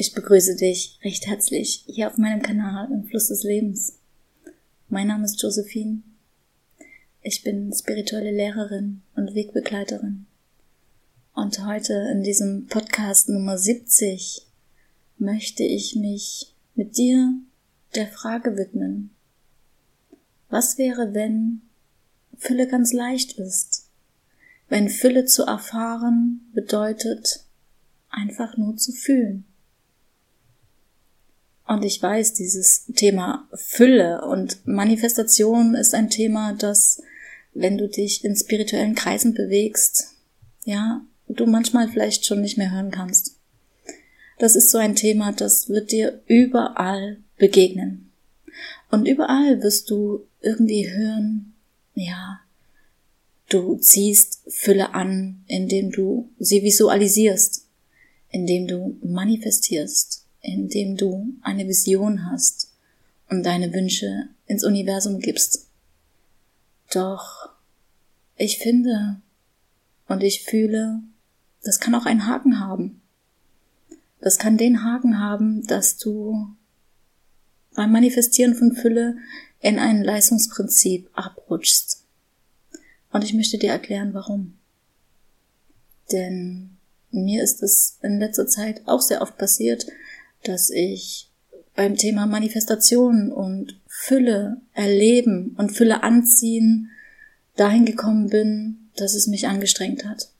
Ich begrüße dich recht herzlich hier auf meinem Kanal im Fluss des Lebens. Mein Name ist Josephine. Ich bin spirituelle Lehrerin und Wegbegleiterin. Und heute in diesem Podcast Nummer 70 möchte ich mich mit dir der Frage widmen. Was wäre, wenn Fülle ganz leicht ist? Wenn Fülle zu erfahren bedeutet, einfach nur zu fühlen. Und ich weiß, dieses Thema Fülle und Manifestation ist ein Thema, das, wenn du dich in spirituellen Kreisen bewegst, ja, du manchmal vielleicht schon nicht mehr hören kannst. Das ist so ein Thema, das wird dir überall begegnen. Und überall wirst du irgendwie hören, ja, du ziehst Fülle an, indem du sie visualisierst, indem du manifestierst, indem du eine Vision hast und deine Wünsche ins Universum gibst. Doch ich finde und ich fühle, das kann auch einen Haken haben. Das kann den Haken haben, dass du beim Manifestieren von Fülle in ein Leistungsprinzip abrutschst. Und ich möchte dir erklären, warum. Denn mir ist es in letzter Zeit auch sehr oft passiert, dass ich beim Thema Manifestation und Fülle erleben und Fülle anziehen dahin gekommen bin, dass es mich angestrengt hat.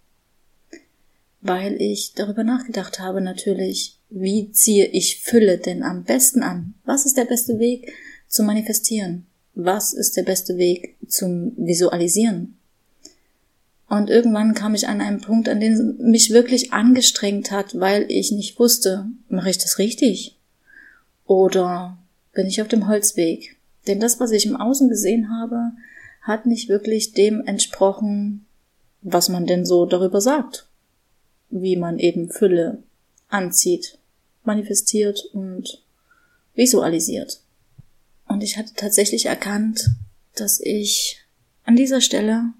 Weil ich darüber nachgedacht habe natürlich, wie ziehe ich Fülle denn am besten an? Was ist der beste Weg zu manifestieren? Was ist der beste Weg zum Visualisieren? Und irgendwann kam ich an einen Punkt, an dem mich wirklich angestrengt hat, weil ich nicht wusste, mache ich das richtig? Oder bin ich auf dem Holzweg? Denn das, was ich im Außen gesehen habe, hat nicht wirklich dem entsprochen, was man denn so darüber sagt. Wie man eben Fülle anzieht, manifestiert und visualisiert. Und ich hatte tatsächlich erkannt, dass ich an dieser Stelle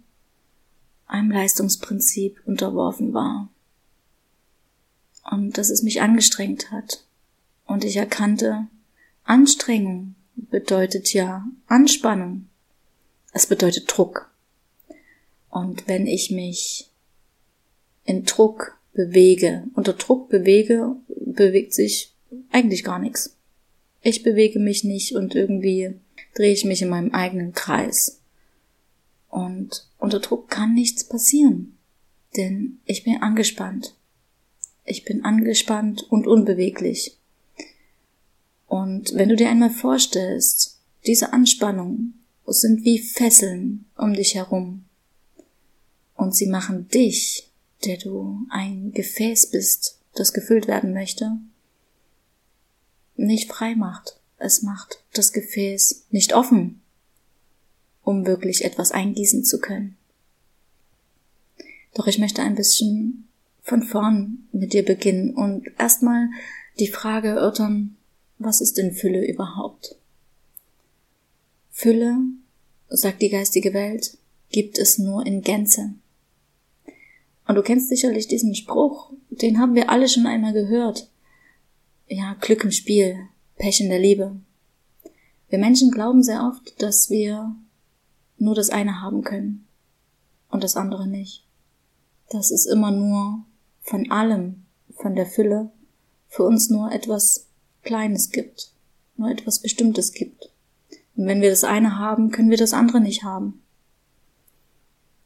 einem Leistungsprinzip unterworfen war. Und dass es mich angestrengt hat. Und ich erkannte, Anstrengung bedeutet ja Anspannung. Es bedeutet Druck. Und wenn ich mich in Druck bewege, unter Druck bewege, bewegt sich eigentlich gar nichts. Ich bewege mich nicht und irgendwie drehe ich mich in meinem eigenen Kreis. Und unter Druck kann nichts passieren, denn ich bin angespannt. Ich bin angespannt und unbeweglich. Und wenn du dir einmal vorstellst, diese Anspannung sind wie Fesseln um dich herum. Und sie machen dich, der du ein Gefäß bist, das gefüllt werden möchte, nicht frei macht. Es macht das Gefäß nicht offen, um wirklich etwas eingießen zu können. Doch ich möchte ein bisschen von vorn mit dir beginnen und erstmal die Frage erörtern, was ist denn Fülle überhaupt? Fülle, sagt die geistige Welt, gibt es nur in Gänze. Und du kennst sicherlich diesen Spruch, den haben wir alle schon einmal gehört. Ja, Glück im Spiel, Pech in der Liebe. Wir Menschen glauben sehr oft, dass wir nur das eine haben können und das andere nicht. Dass es immer nur von allem, von der Fülle, für uns nur etwas Kleines gibt, nur etwas Bestimmtes gibt. Und wenn wir das eine haben, können wir das andere nicht haben.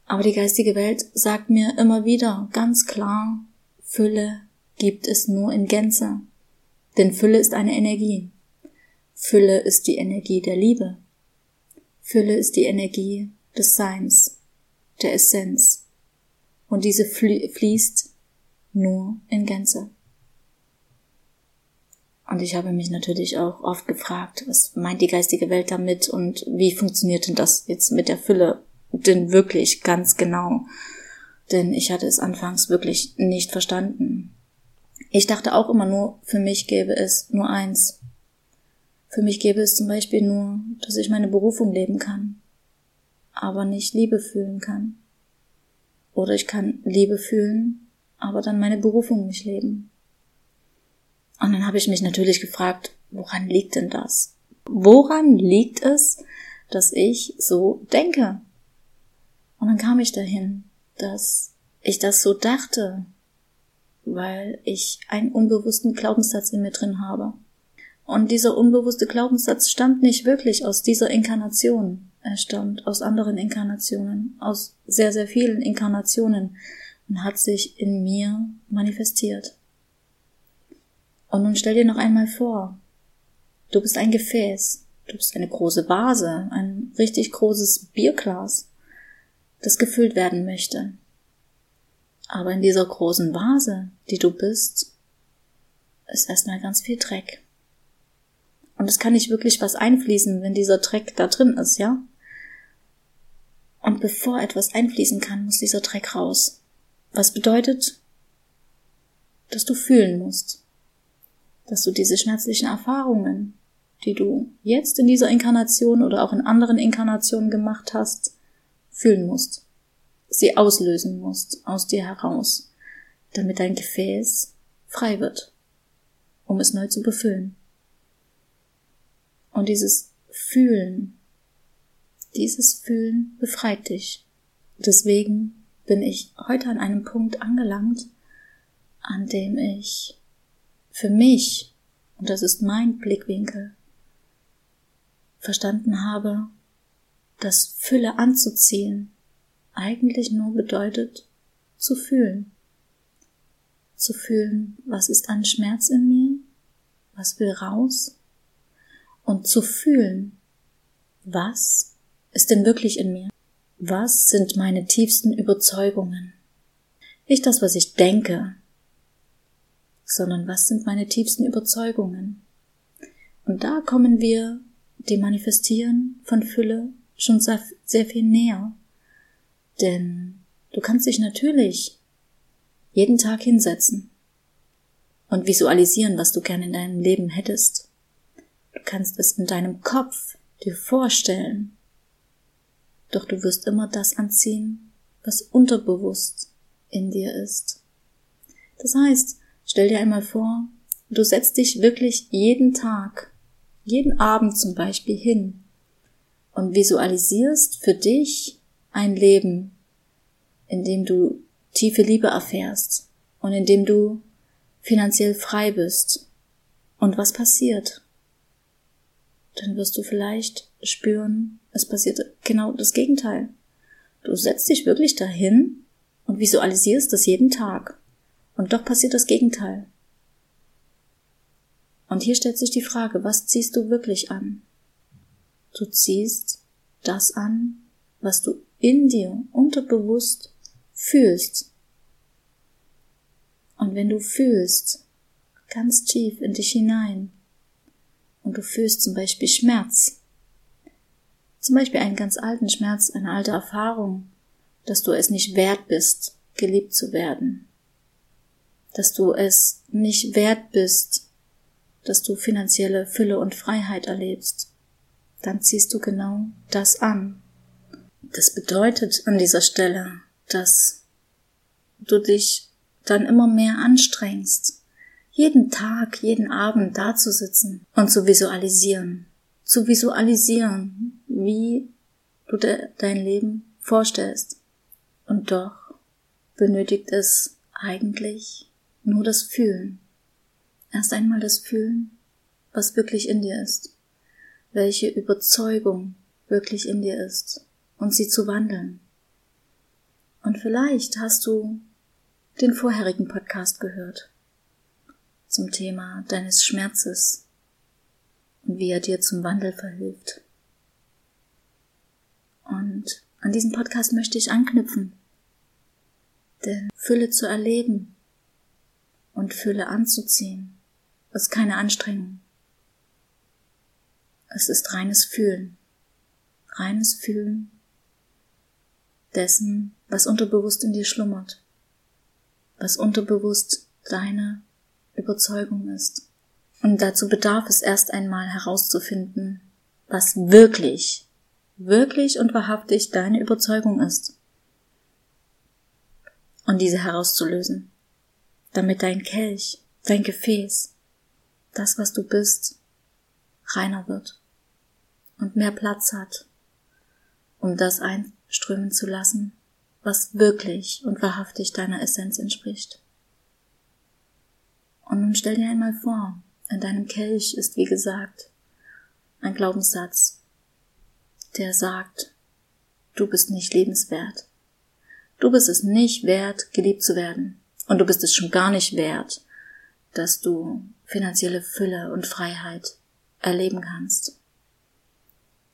Aber die geistige Welt sagt mir immer wieder ganz klar, Fülle gibt es nur in Gänze. Denn Fülle ist eine Energie. Fülle ist die Energie der Liebe. Fülle ist die Energie des Seins, der Essenz. Und diese fließt nur in Gänze. Und ich habe mich natürlich auch oft gefragt, was meint die geistige Welt damit und wie funktioniert denn das jetzt mit der Fülle denn wirklich ganz genau? Denn ich hatte es anfangs wirklich nicht verstanden. Ich dachte auch immer nur, für mich gäbe es nur eins, für mich gäbe es zum Beispiel nur, dass ich meine Berufung leben kann, aber nicht Liebe fühlen kann. Oder ich kann Liebe fühlen, aber dann meine Berufung nicht leben. Und dann habe ich mich natürlich gefragt, woran liegt denn das? Woran liegt es, dass ich so denke? Und dann kam ich dahin, dass ich das so dachte, weil ich einen unbewussten Glaubenssatz in mir drin habe. Und dieser unbewusste Glaubenssatz stammt nicht wirklich aus dieser Inkarnation. Er stammt aus anderen Inkarnationen, aus sehr, sehr vielen Inkarnationen und hat sich in mir manifestiert. Und nun stell dir noch einmal vor, du bist ein Gefäß, du bist eine große Vase, ein richtig großes Bierglas, das gefüllt werden möchte. Aber in dieser großen Vase, die du bist, ist erstmal ganz viel Dreck. Und es kann nicht wirklich was einfließen, wenn dieser Dreck da drin ist, ja? Und bevor etwas einfließen kann, muss dieser Dreck raus. Was bedeutet, dass du fühlen musst. Dass du diese schmerzlichen Erfahrungen, die du jetzt in dieser Inkarnation oder auch in anderen Inkarnationen gemacht hast, fühlen musst. Sie auslösen musst aus dir heraus, damit dein Gefäß frei wird, um es neu zu befüllen. Und dieses Fühlen, dieses Fühlen befreit dich. Deswegen bin ich heute an einem Punkt angelangt, an dem ich für mich, und das ist mein Blickwinkel, verstanden habe, dass Fülle anzuziehen eigentlich nur bedeutet zu fühlen. Zu fühlen, was ist an Schmerz in mir, was will raus und zu fühlen, was ist denn wirklich in mir? Was sind meine tiefsten Überzeugungen? Nicht das, was ich denke, sondern was sind meine tiefsten Überzeugungen? Und da kommen wir dem Manifestieren von Fülle schon sehr, viel näher. Denn du kannst dich natürlich jeden Tag hinsetzen und visualisieren, was du gerne in deinem Leben hättest. Du kannst es in deinem Kopf dir vorstellen. Doch du wirst immer das anziehen, was unterbewusst in dir ist. Das heißt, stell dir einmal vor, du setzt dich wirklich jeden Tag, jeden Abend zum Beispiel hin und visualisierst für dich ein Leben, in dem du tiefe Liebe erfährst und in dem du finanziell frei bist. Und was passiert? Dann wirst du vielleicht spüren, es passiert genau das Gegenteil. Du setzt dich wirklich dahin und visualisierst das jeden Tag. Und doch passiert das Gegenteil. Und hier stellt sich die Frage, was ziehst du wirklich an? Du ziehst das an, was du in dir unterbewusst fühlst. Und wenn du fühlst, ganz tief in dich hinein, und du fühlst zum Beispiel Schmerz. Zum Beispiel einen ganz alten Schmerz, eine alte Erfahrung, dass du es nicht wert bist, geliebt zu werden. Dass du es nicht wert bist, dass du finanzielle Fülle und Freiheit erlebst. Dann ziehst du genau das an. Das bedeutet an dieser Stelle, dass du dich dann immer mehr anstrengst, jeden Tag, jeden Abend da zu sitzen und zu visualisieren. Zu visualisieren, wie du de dein Leben vorstellst. Und doch benötigt es eigentlich nur das Fühlen. Erst einmal das Fühlen, was wirklich in dir ist. Welche Überzeugung wirklich in dir ist. Und sie zu wandeln. Und vielleicht hast du den vorherigen Podcast gehört zum Thema deines Schmerzes und wie er dir zum Wandel verhilft. Und an diesen Podcast möchte ich anknüpfen, denn Fülle zu erleben und Fülle anzuziehen ist keine Anstrengung. Es ist reines Fühlen, reines Fühlen dessen, was unterbewusst in dir schlummert, was unterbewusst deine Überzeugung ist. Und dazu bedarf es erst einmal herauszufinden, was wirklich, wirklich und wahrhaftig deine Überzeugung ist. Und diese herauszulösen, damit dein Kelch, dein Gefäß das, was du bist, reiner wird und mehr Platz hat, um das einströmen zu lassen, was wirklich und wahrhaftig deiner Essenz entspricht. Und nun stell dir einmal vor, in deinem Kelch ist, wie gesagt, ein Glaubenssatz, der sagt, du bist nicht lebenswert. Du bist es nicht wert, geliebt zu werden. Und du bist es schon gar nicht wert, dass du finanzielle Fülle und Freiheit erleben kannst.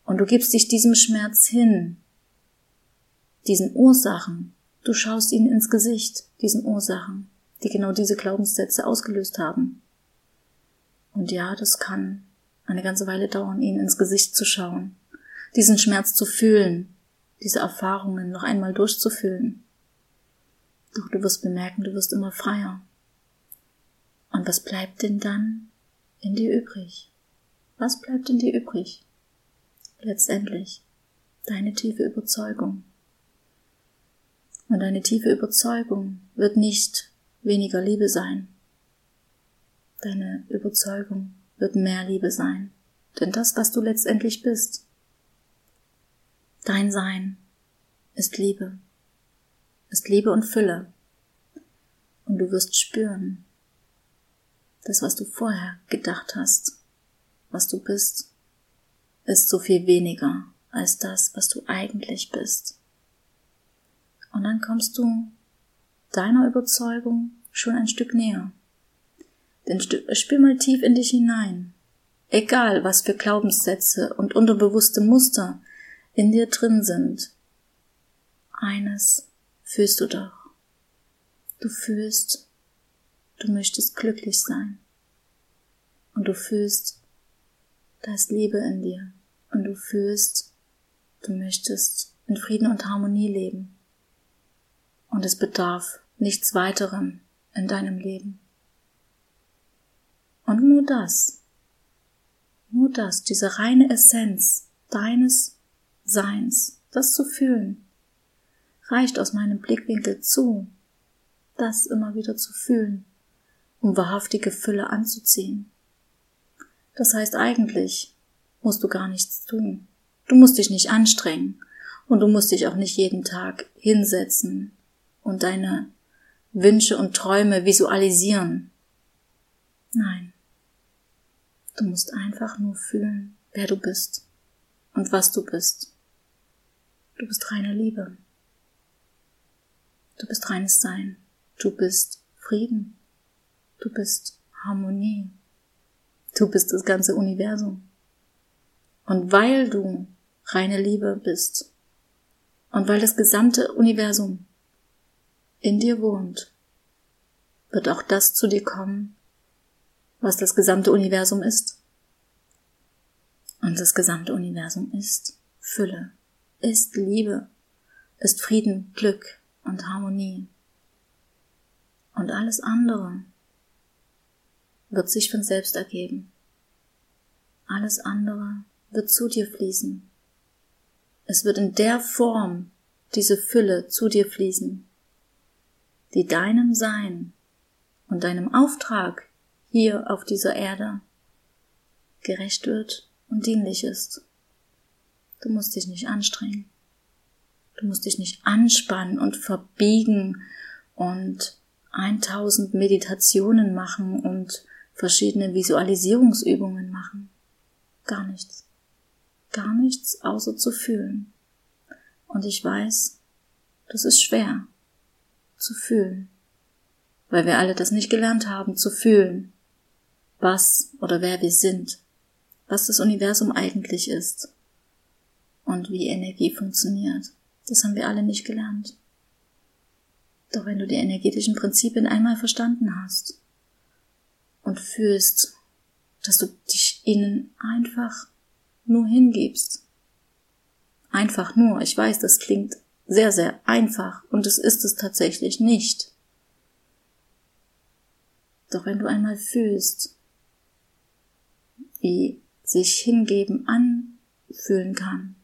Und du gibst dich diesem Schmerz hin, diesen Ursachen. Du schaust ihnen ins Gesicht, diesen Ursachen, die genau diese Glaubenssätze ausgelöst haben. Und ja, das kann eine ganze Weile dauern, ihnen ins Gesicht zu schauen, diesen Schmerz zu fühlen, diese Erfahrungen noch einmal durchzufühlen. Doch du wirst bemerken, du wirst immer freier. Und was bleibt denn dann in dir übrig? Was bleibt in dir übrig? Letztendlich deine tiefe Überzeugung. Und deine tiefe Überzeugung wird nicht weniger Liebe sein. Deine Überzeugung wird mehr Liebe sein. Denn das, was du letztendlich bist, dein Sein, ist Liebe, ist Liebe und Fülle. Und du wirst spüren, das, was du vorher gedacht hast, was du bist, ist so viel weniger als das, was du eigentlich bist. Und dann kommst du deiner Überzeugung schon ein Stück näher. Denn spür mal tief in dich hinein. Egal, was für Glaubenssätze und unterbewusste Muster in dir drin sind. Eines fühlst du doch. Du fühlst, du möchtest glücklich sein. Und du fühlst, da ist Liebe in dir. Und du fühlst, du möchtest in Frieden und Harmonie leben. Und es bedarf nichts weiterem in deinem Leben. Und nur das, nur das, diese reine Essenz deines Seins, das zu fühlen, reicht aus meinem Blickwinkel zu, das immer wieder zu fühlen, um wahrhaftige Fülle anzuziehen. Das heißt eigentlich musst du gar nichts tun. Du musst dich nicht anstrengen und du musst dich auch nicht jeden Tag hinsetzen und deine Wünsche und Träume visualisieren. Nein. Du musst einfach nur fühlen, wer du bist und was du bist. Du bist reine Liebe. Du bist reines Sein. Du bist Frieden. Du bist Harmonie. Du bist das ganze Universum. Und weil du reine Liebe bist und weil das gesamte Universum in dir wohnt, wird auch das zu dir kommen, was das gesamte Universum ist. Und das gesamte Universum ist Fülle, ist Liebe, ist Frieden, Glück und Harmonie. Und alles andere wird sich von selbst ergeben. Alles andere wird zu dir fließen. Es wird in der Form diese Fülle zu dir fließen, die deinem Sein und deinem Auftrag hier auf dieser Erde gerecht wird und dienlich ist. Du musst dich nicht anstrengen. Du musst dich nicht anspannen und verbiegen und 1000 Meditationen machen und verschiedene Visualisierungsübungen machen. Gar nichts. Gar nichts außer zu fühlen. Und ich weiß, das ist schwer zu fühlen, weil wir alle das nicht gelernt haben zu fühlen was oder wer wir sind, was das Universum eigentlich ist und wie Energie funktioniert. Das haben wir alle nicht gelernt. Doch wenn du die energetischen Prinzipien einmal verstanden hast und fühlst, dass du dich ihnen einfach nur hingibst, einfach nur, ich weiß, das klingt sehr, sehr einfach und es ist es tatsächlich nicht. Doch wenn du einmal fühlst, wie sich hingeben anfühlen kann.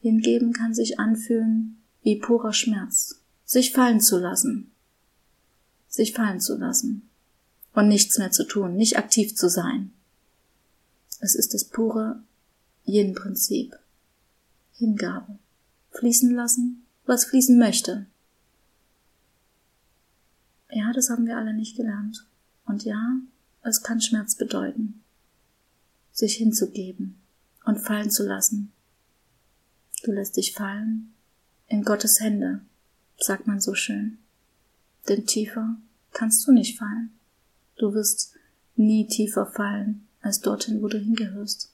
Hingeben kann sich anfühlen wie purer Schmerz, sich fallen zu lassen, sich fallen zu lassen. und nichts mehr zu tun, nicht aktiv zu sein. Es ist das pure Yin-Prinzip. Hingabe. Fließen lassen, was fließen möchte. Ja, das haben wir alle nicht gelernt. Und ja, es kann Schmerz bedeuten. Sich hinzugeben und fallen zu lassen. Du lässt dich fallen in Gottes Hände, sagt man so schön. Denn tiefer kannst du nicht fallen. Du wirst nie tiefer fallen als dorthin, wo du hingehörst.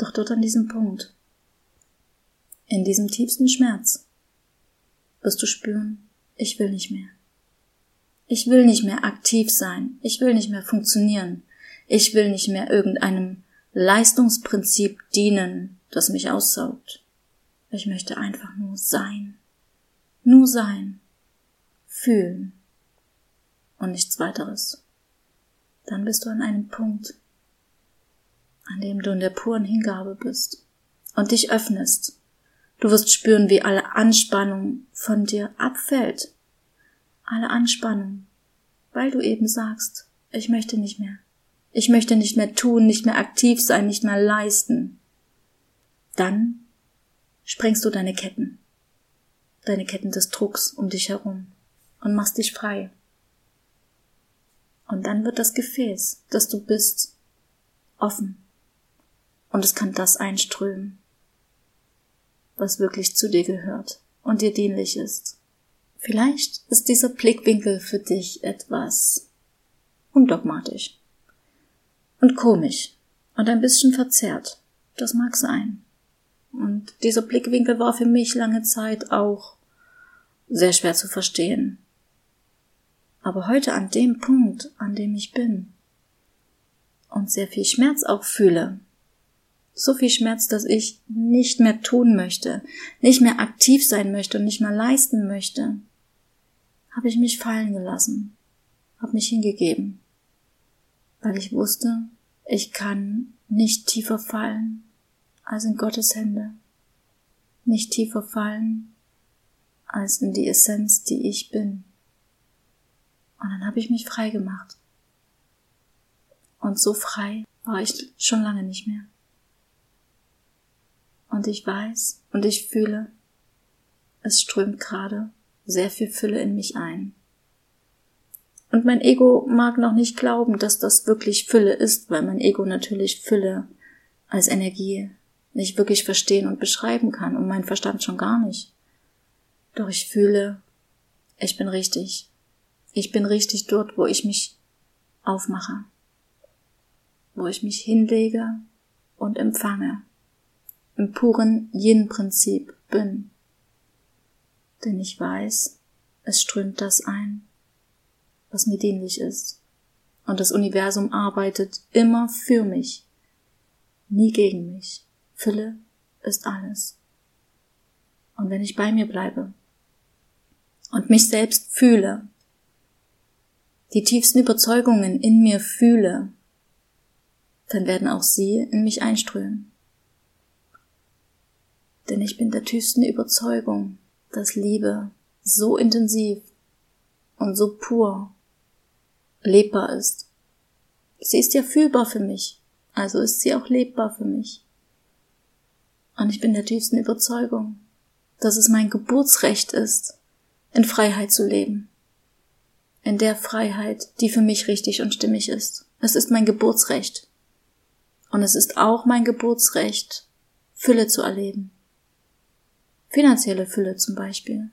Doch dort an diesem Punkt, in diesem tiefsten Schmerz, wirst du spüren, ich will nicht mehr. Ich will nicht mehr aktiv sein. Ich will nicht mehr funktionieren. Ich will nicht mehr irgendeinem Leistungsprinzip dienen, das mich aussaugt. Ich möchte einfach nur sein. Nur sein. Fühlen. Und nichts weiteres. Dann bist du an einem Punkt, an dem du in der puren Hingabe bist und dich öffnest. Du wirst spüren, wie alle Anspannung von dir abfällt. Alle Anspannung, weil du eben sagst, ich möchte nicht mehr. Ich möchte nicht mehr tun, nicht mehr aktiv sein, nicht mehr leisten. Dann sprengst du deine Ketten, deine Ketten des Drucks um dich herum und machst dich frei. Und dann wird das Gefäß, das du bist, offen. Und es kann das einströmen, was wirklich zu dir gehört und dir dienlich ist. Vielleicht ist dieser Blickwinkel für dich etwas undogmatisch und komisch und ein bisschen verzerrt. Das mag sein. Und dieser Blickwinkel war für mich lange Zeit auch sehr schwer zu verstehen. Aber heute an dem Punkt, an dem ich bin und sehr viel Schmerz auch fühle, so viel Schmerz, dass ich nicht mehr tun möchte, nicht mehr aktiv sein möchte und nicht mehr leisten möchte, habe ich mich fallen gelassen, habe mich hingegeben, weil ich wusste, ich kann nicht tiefer fallen als in Gottes Hände, nicht tiefer fallen als in die Essenz, die ich bin. Und dann habe ich mich frei gemacht. Und so frei war ich schon lange nicht mehr. Und ich weiß und ich fühle, es strömt gerade sehr viel Fülle in mich ein. Und mein Ego mag noch nicht glauben, dass das wirklich Fülle ist, weil mein Ego natürlich Fülle als Energie nicht wirklich verstehen und beschreiben kann und mein Verstand schon gar nicht. Doch ich fühle, ich bin richtig. Ich bin richtig dort, wo ich mich aufmache, wo ich mich hinlege und empfange, im puren Yin-Prinzip bin denn ich weiß, es strömt das ein, was mir dienlich ist. Und das Universum arbeitet immer für mich, nie gegen mich. Fülle ist alles. Und wenn ich bei mir bleibe und mich selbst fühle, die tiefsten Überzeugungen in mir fühle, dann werden auch sie in mich einströmen. Denn ich bin der tiefsten Überzeugung, dass Liebe so intensiv und so pur lebbar ist. Sie ist ja fühlbar für mich, also ist sie auch lebbar für mich. Und ich bin der tiefsten Überzeugung, dass es mein Geburtsrecht ist, in Freiheit zu leben. In der Freiheit, die für mich richtig und stimmig ist. Es ist mein Geburtsrecht. Und es ist auch mein Geburtsrecht, Fülle zu erleben finanzielle Fülle zum Beispiel,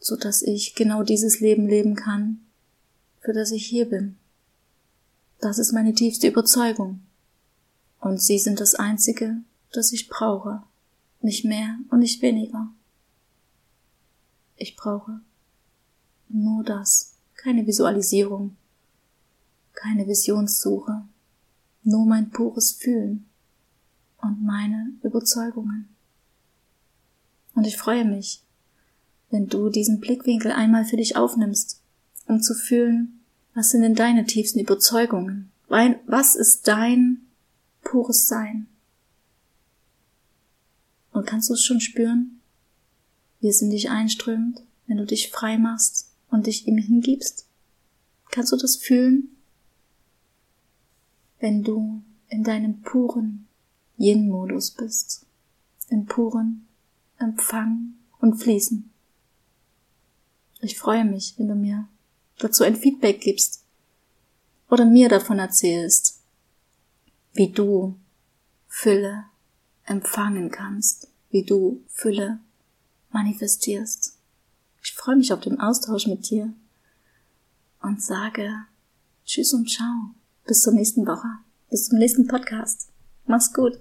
so dass ich genau dieses Leben leben kann, für das ich hier bin. Das ist meine tiefste Überzeugung. Und sie sind das Einzige, das ich brauche, nicht mehr und nicht weniger. Ich brauche nur das, keine Visualisierung, keine Visionssuche, nur mein pures Fühlen und meine Überzeugungen. Und ich freue mich, wenn du diesen Blickwinkel einmal für dich aufnimmst, um zu fühlen, was sind denn deine tiefsten Überzeugungen? Was ist dein pures Sein? Und kannst du es schon spüren, wie es in dich einströmt, wenn du dich frei machst und dich ihm hingibst? Kannst du das fühlen? Wenn du in deinem puren Yin-Modus bist, im puren Empfang und Fließen. Ich freue mich, wenn du mir dazu ein Feedback gibst oder mir davon erzählst, wie du Fülle empfangen kannst, wie du Fülle manifestierst. Ich freue mich auf den Austausch mit dir und sage Tschüss und Ciao. Bis zur nächsten Woche. Bis zum nächsten Podcast. Mach's gut.